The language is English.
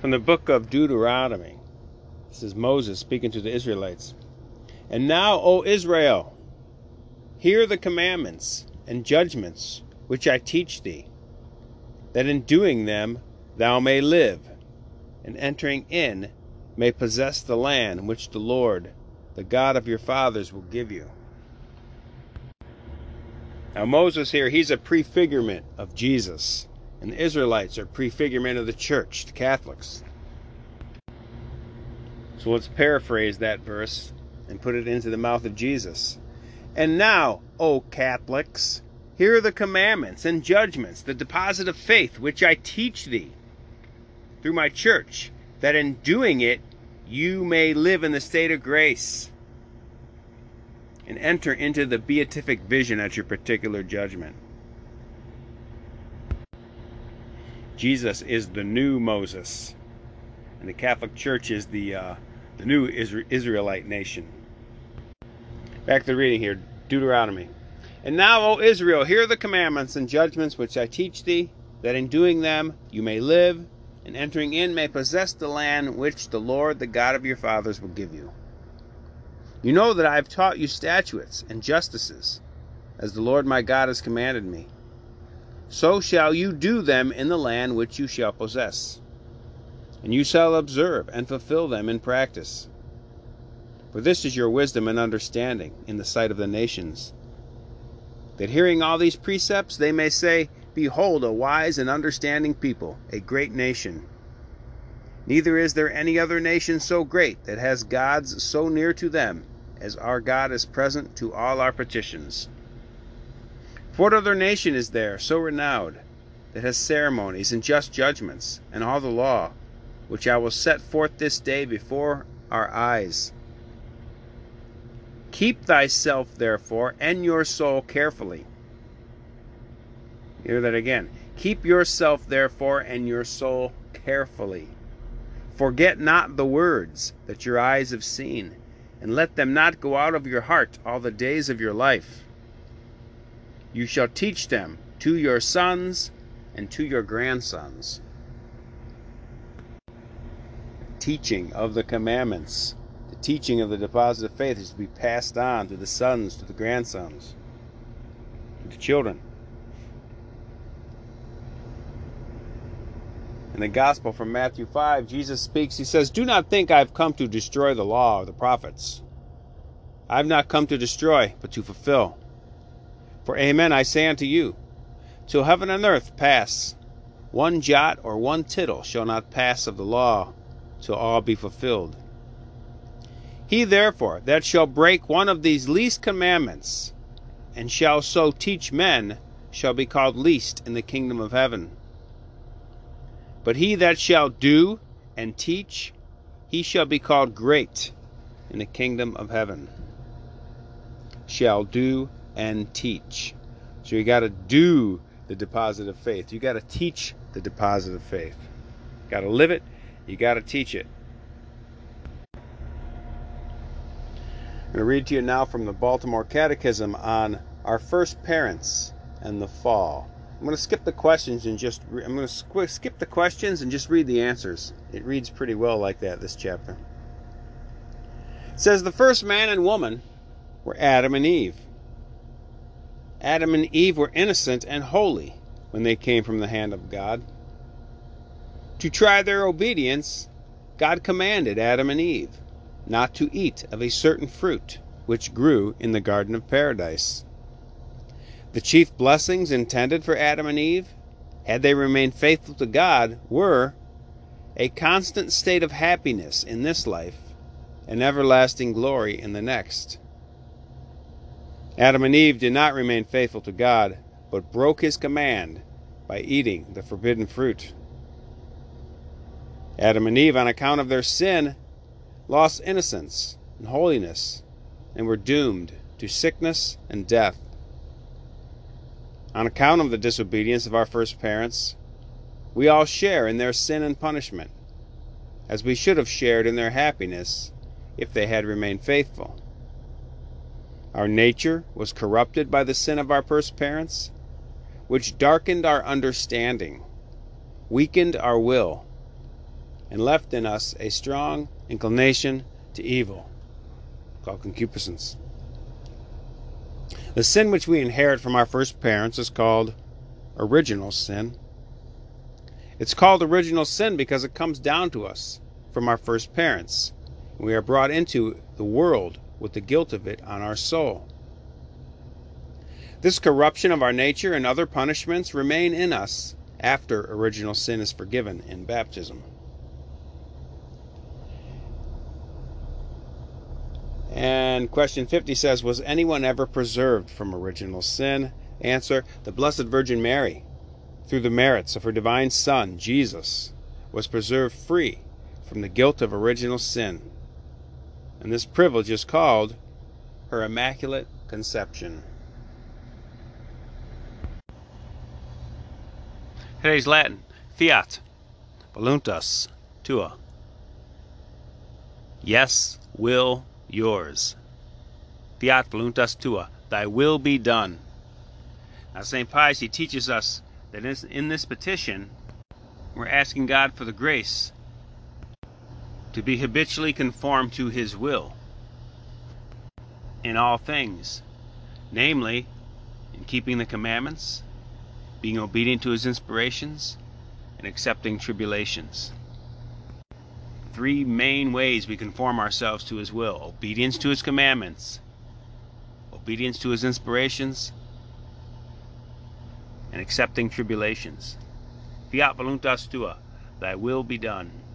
From the book of Deuteronomy. This is Moses speaking to the Israelites. And now, O Israel, hear the commandments and judgments which I teach thee, that in doing them thou may live, and entering in may possess the land which the Lord, the God of your fathers, will give you. Now, Moses here, he's a prefigurement of Jesus, and the Israelites are prefigurement of the church, the Catholics. So let's paraphrase that verse and put it into the mouth of Jesus. And now, O Catholics, hear the commandments and judgments, the deposit of faith which I teach thee through my church, that in doing it you may live in the state of grace and enter into the beatific vision at your particular judgment. Jesus is the new Moses, and the Catholic Church is the uh, the new Israelite nation. Back to the reading here, Deuteronomy. And now, O Israel, hear the commandments and judgments which I teach thee, that in doing them you may live, and entering in may possess the land which the Lord, the God of your fathers, will give you. You know that I have taught you statutes and justices, as the Lord my God has commanded me. So shall you do them in the land which you shall possess, and you shall observe and fulfill them in practice. For this is your wisdom and understanding in the sight of the nations, that hearing all these precepts they may say, Behold, a wise and understanding people, a great nation. Neither is there any other nation so great that has gods so near to them as our God is present to all our petitions. What other nation is there so renowned that has ceremonies and just judgments and all the law, which I will set forth this day before our eyes? Keep thyself, therefore, and your soul carefully Hear that again. Keep yourself, therefore, and your soul carefully. Forget not the words that your eyes have seen, and let them not go out of your heart all the days of your life. You shall teach them to your sons and to your grandsons. Teaching of the commandments, the teaching of the deposit of faith is to be passed on to the sons, to the grandsons, to the children. In the Gospel from Matthew 5, Jesus speaks. He says, Do not think I have come to destroy the law or the prophets. I have not come to destroy, but to fulfill. For amen, I say unto you, till heaven and earth pass, one jot or one tittle shall not pass of the law till all be fulfilled. He therefore that shall break one of these least commandments, and shall so teach men, shall be called least in the kingdom of heaven. But he that shall do and teach, he shall be called great in the kingdom of heaven. Shall do and teach. So you got to do the deposit of faith. You got to teach the deposit of faith. Got to live it. You got to teach it. I'm going to read to you now from the Baltimore Catechism on our first parents and the fall. I'm going to skip the questions and just I'm going to skip the questions and just read the answers. It reads pretty well like that this chapter. It says the first man and woman were Adam and Eve. Adam and Eve were innocent and holy when they came from the hand of God. To try their obedience, God commanded Adam and Eve not to eat of a certain fruit which grew in the garden of paradise. The chief blessings intended for Adam and Eve, had they remained faithful to God, were a constant state of happiness in this life and everlasting glory in the next. Adam and Eve did not remain faithful to God, but broke his command by eating the forbidden fruit. Adam and Eve, on account of their sin, lost innocence and holiness and were doomed to sickness and death. On account of the disobedience of our first parents, we all share in their sin and punishment, as we should have shared in their happiness if they had remained faithful. Our nature was corrupted by the sin of our first parents, which darkened our understanding, weakened our will, and left in us a strong inclination to evil, called concupiscence. The sin which we inherit from our first parents is called original sin. It's called original sin because it comes down to us from our first parents. We are brought into the world with the guilt of it on our soul. This corruption of our nature and other punishments remain in us after original sin is forgiven in baptism. And question 50 says Was anyone ever preserved from original sin? Answer The Blessed Virgin Mary, through the merits of her divine Son, Jesus, was preserved free from the guilt of original sin. And this privilege is called her Immaculate Conception. Today's Latin Fiat voluntas tua. Yes, will, yours. Fiat voluntas tua. Thy will be done. Now, St. Pius, he teaches us that in this petition, we're asking God for the grace to be habitually conformed to his will in all things, namely, in keeping the commandments, being obedient to his inspirations, and accepting tribulations. Three main ways we conform ourselves to his will obedience to his commandments, obedience to his inspirations, and accepting tribulations. Fiat voluntas tua, thy will be done.